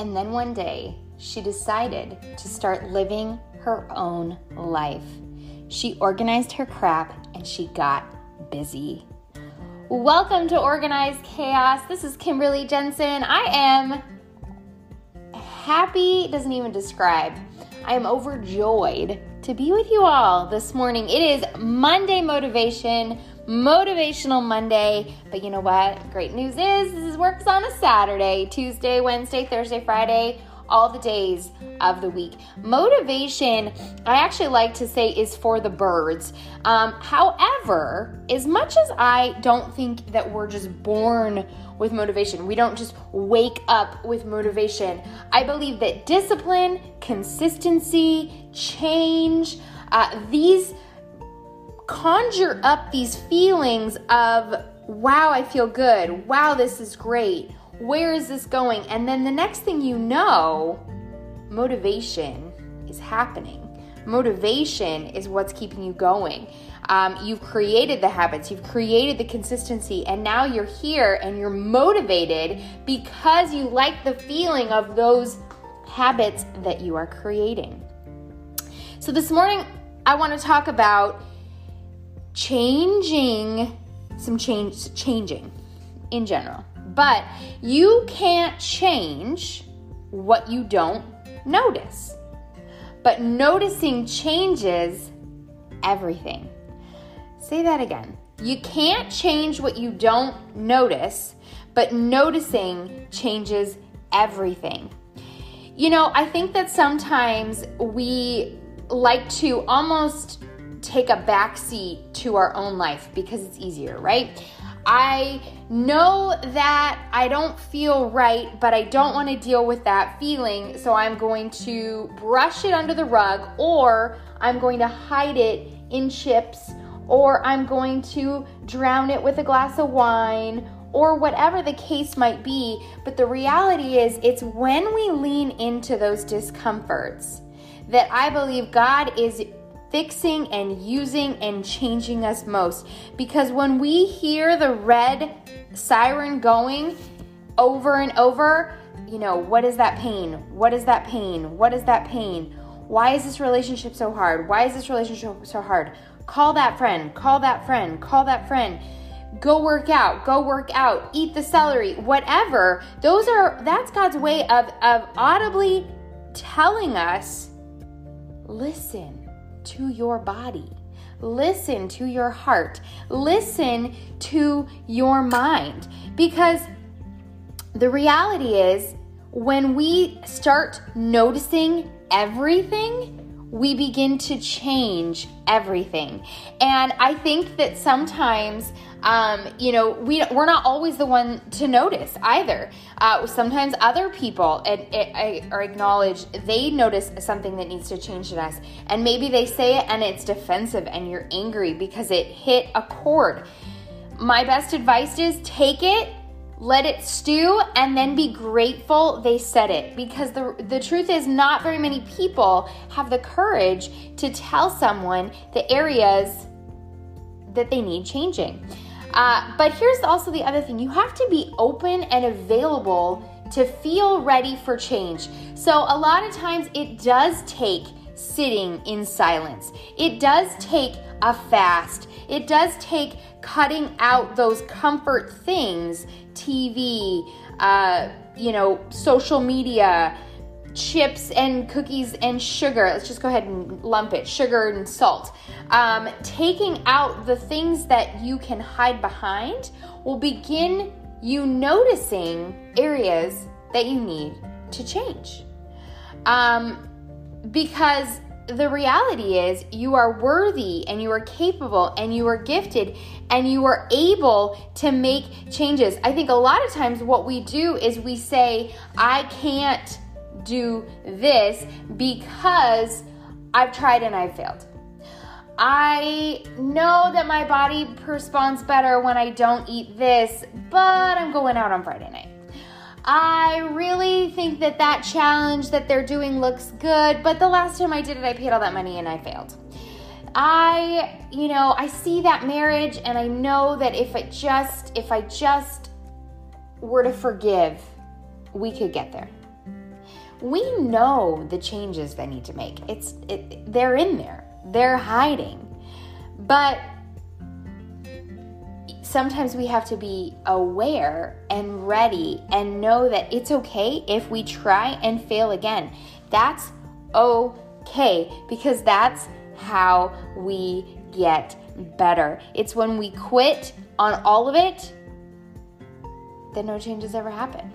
And then one day, she decided to start living her own life. She organized her crap and she got busy. Welcome to Organized Chaos. This is Kimberly Jensen. I am happy, doesn't even describe. I am overjoyed to be with you all this morning. It is Monday Motivation, Motivational Monday. But you know what? Great news is this works on a Saturday, Tuesday, Wednesday, Thursday, Friday all the days of the week. Motivation, I actually like to say, is for the birds. Um, however, as much as I don't think that we're just born with motivation, we don't just wake up with motivation, I believe that discipline, consistency, change, uh, these conjure up these feelings of, wow, I feel good. Wow, this is great where is this going? And then the next thing you know, motivation is happening. Motivation is what's keeping you going. Um, you've created the habits, you've created the consistency, and now you're here and you're motivated because you like the feeling of those habits that you are creating. So, this morning, I want to talk about changing some change, changing in general. But you can't change what you don't notice. But noticing changes everything. Say that again. You can't change what you don't notice, but noticing changes everything. You know, I think that sometimes we like to almost take a backseat to our own life because it's easier, right? I know that I don't feel right, but I don't want to deal with that feeling, so I'm going to brush it under the rug, or I'm going to hide it in chips, or I'm going to drown it with a glass of wine, or whatever the case might be. But the reality is, it's when we lean into those discomforts that I believe God is fixing and using and changing us most. Because when we hear the red siren going over and over, you know, what is that pain? What is that pain? What is that pain? Why is this relationship so hard? Why is this relationship so hard? Call that friend, call that friend, call that friend. Go work out, go work out, eat the celery, whatever. Those are that's God's way of of audibly telling us listen to your body. Listen to your heart. Listen to your mind. Because the reality is, when we start noticing everything, we begin to change everything. And I think that sometimes, um, you know, we, we're not always the one to notice either. Uh, sometimes other people and are acknowledge they notice something that needs to change in us. And maybe they say it and it's defensive and you're angry because it hit a chord. My best advice is take it let it stew and then be grateful they said it. Because the the truth is not very many people have the courage to tell someone the areas that they need changing. Uh, but here's also the other thing. You have to be open and available to feel ready for change. So a lot of times it does take sitting in silence. It does take a fast. It does take cutting out those comfort things TV, uh, you know, social media, chips and cookies and sugar. Let's just go ahead and lump it sugar and salt. Um, taking out the things that you can hide behind will begin you noticing areas that you need to change. Um, because the reality is you are worthy and you are capable and you are gifted and you are able to make changes. I think a lot of times what we do is we say, I can't do this because I've tried and I've failed. I know that my body responds better when I don't eat this, but I'm going out on Friday night. I really think that that challenge that they're doing looks good, but the last time I did it, I paid all that money and I failed. I, you know, I see that marriage and I know that if it just, if I just were to forgive, we could get there. we know the changes they need to make. It's it, they're in there. They're hiding. But sometimes we have to be aware and ready and know that it's okay if we try and fail again. That's okay because that's how we get better. It's when we quit on all of it that no changes ever happen.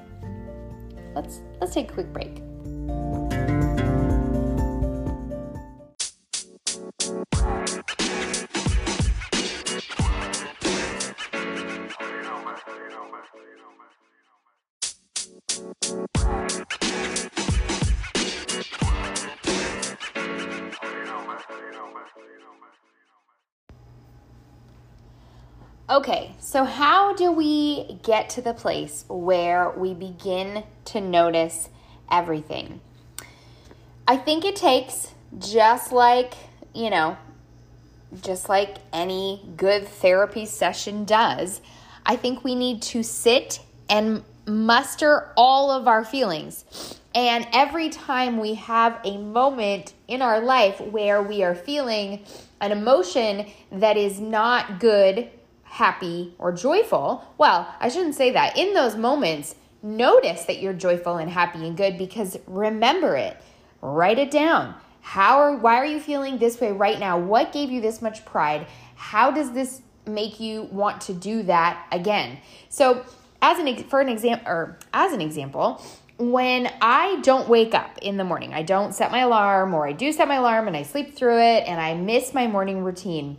Let's let's take a quick break. Okay, so how do we get to the place where we begin to notice everything? I think it takes just like, you know, just like any good therapy session does. I think we need to sit and muster all of our feelings. And every time we have a moment in our life where we are feeling an emotion that is not good happy, or joyful, well, I shouldn't say that. In those moments, notice that you're joyful and happy and good because remember it. Write it down. How are why are you feeling this way right now? What gave you this much pride? How does this make you want to do that again? So, as an for an example or as an example, when I don't wake up in the morning, I don't set my alarm or I do set my alarm and I sleep through it and I miss my morning routine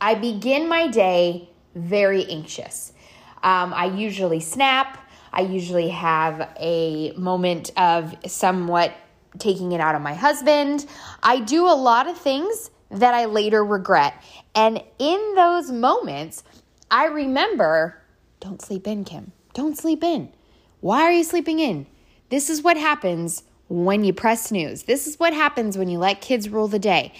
I begin my day very anxious. Um, I usually snap. I usually have a moment of somewhat taking it out on my husband. I do a lot of things that I later regret. And in those moments, I remember don't sleep in, Kim. Don't sleep in. Why are you sleeping in? This is what happens when you press snooze. This is what happens when you let kids rule the day.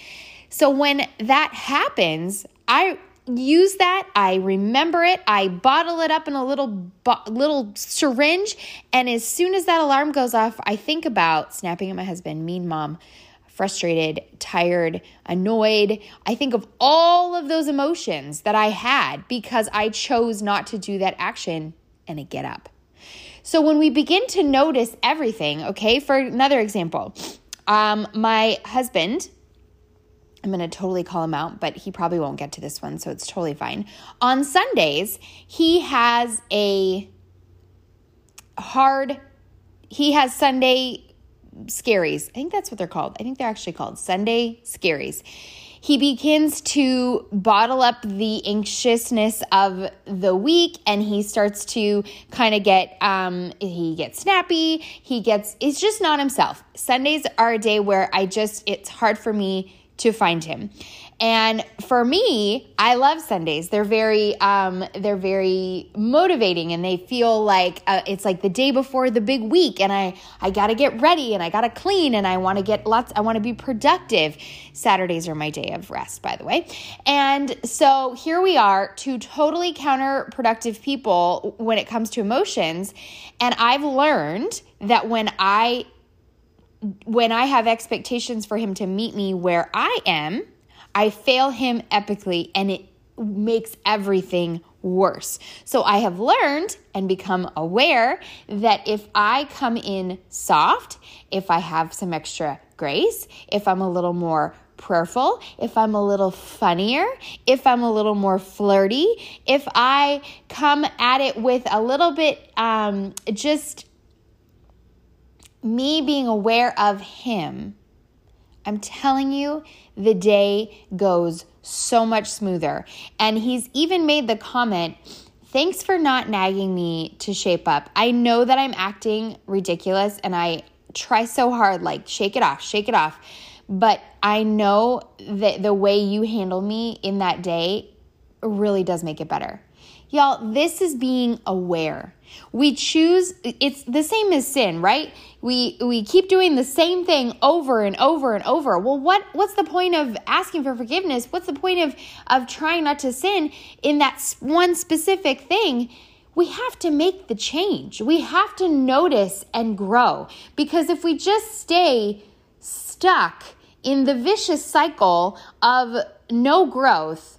So when that happens, I use that. I remember it. I bottle it up in a little little syringe, and as soon as that alarm goes off, I think about snapping at my husband, mean mom, frustrated, tired, annoyed. I think of all of those emotions that I had because I chose not to do that action and I get up. So when we begin to notice everything, okay, for another example, um, my husband I'm going to totally call him out, but he probably won't get to this one, so it's totally fine. On Sundays, he has a hard, he has Sunday scaries. I think that's what they're called. I think they're actually called Sunday scaries. He begins to bottle up the anxiousness of the week and he starts to kind of get, um, he gets snappy. He gets, it's just not himself. Sundays are a day where I just, it's hard for me to find him. And for me, I love Sundays. They're very, um, they're very motivating, and they feel like uh, it's like the day before the big week, and I, I got to get ready, and I got to clean, and I want to get lots. I want to be productive. Saturdays are my day of rest, by the way. And so here we are, two totally counterproductive people when it comes to emotions, and I've learned that when I when I have expectations for him to meet me where I am, I fail him epically and it makes everything worse. So I have learned and become aware that if I come in soft, if I have some extra grace, if I'm a little more prayerful, if I'm a little funnier, if I'm a little more flirty, if I come at it with a little bit um, just me being aware of Him, I'm telling you, the day goes so much smoother. And He's even made the comment, Thanks for not nagging me to shape up. I know that I'm acting ridiculous and I try so hard, like, shake it off, shake it off. But I know that the way you handle me in that day really does make it better. Y'all, this is being aware. We choose it's the same as sin, right? We we keep doing the same thing over and over and over. Well, what what's the point of asking for forgiveness? What's the point of of trying not to sin in that one specific thing we have to make the change. We have to notice and grow because if we just stay stuck in the vicious cycle of no growth,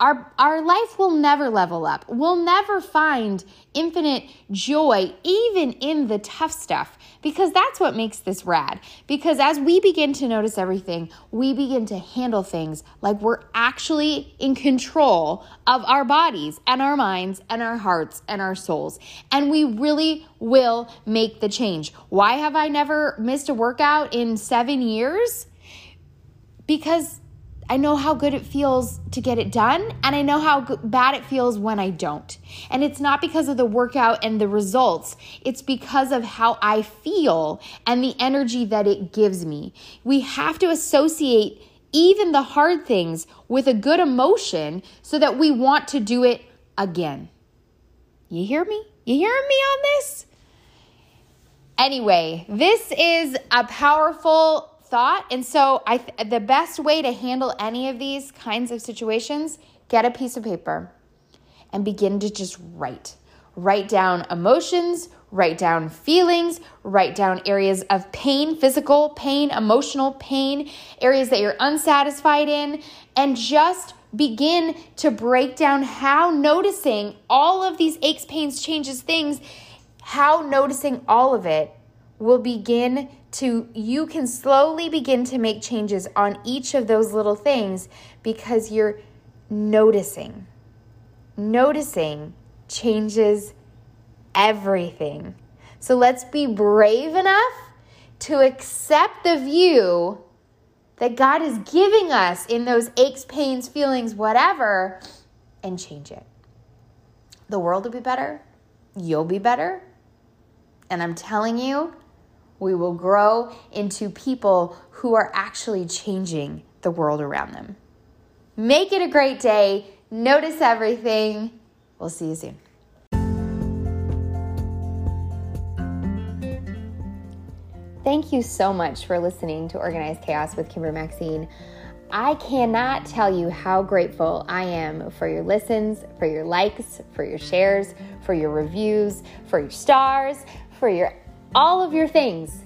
our, our life will never level up. We'll never find infinite joy, even in the tough stuff, because that's what makes this rad. Because as we begin to notice everything, we begin to handle things like we're actually in control of our bodies and our minds and our hearts and our souls. And we really will make the change. Why have I never missed a workout in seven years? Because I know how good it feels to get it done, and I know how bad it feels when I don't. And it's not because of the workout and the results, it's because of how I feel and the energy that it gives me. We have to associate even the hard things with a good emotion so that we want to do it again. You hear me? You hearing me on this? Anyway, this is a powerful thought. And so I th- the best way to handle any of these kinds of situations, get a piece of paper and begin to just write. Write down emotions, write down feelings, write down areas of pain, physical pain, emotional pain, areas that you're unsatisfied in, and just begin to break down how noticing all of these aches, pains, changes, things, how noticing all of it will begin to you can slowly begin to make changes on each of those little things because you're noticing. Noticing changes everything. So let's be brave enough to accept the view that God is giving us in those aches, pains, feelings, whatever, and change it. The world will be better. You'll be better. And I'm telling you, we will grow into people who are actually changing the world around them. Make it a great day. Notice everything. We'll see you soon. Thank you so much for listening to Organized Chaos with Kimber Maxine. I cannot tell you how grateful I am for your listens, for your likes, for your shares, for your reviews, for your stars, for your all of your things.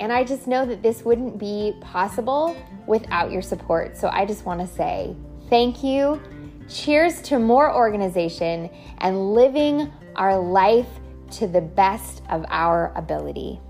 And I just know that this wouldn't be possible without your support. So I just want to say thank you. Cheers to more organization and living our life to the best of our ability.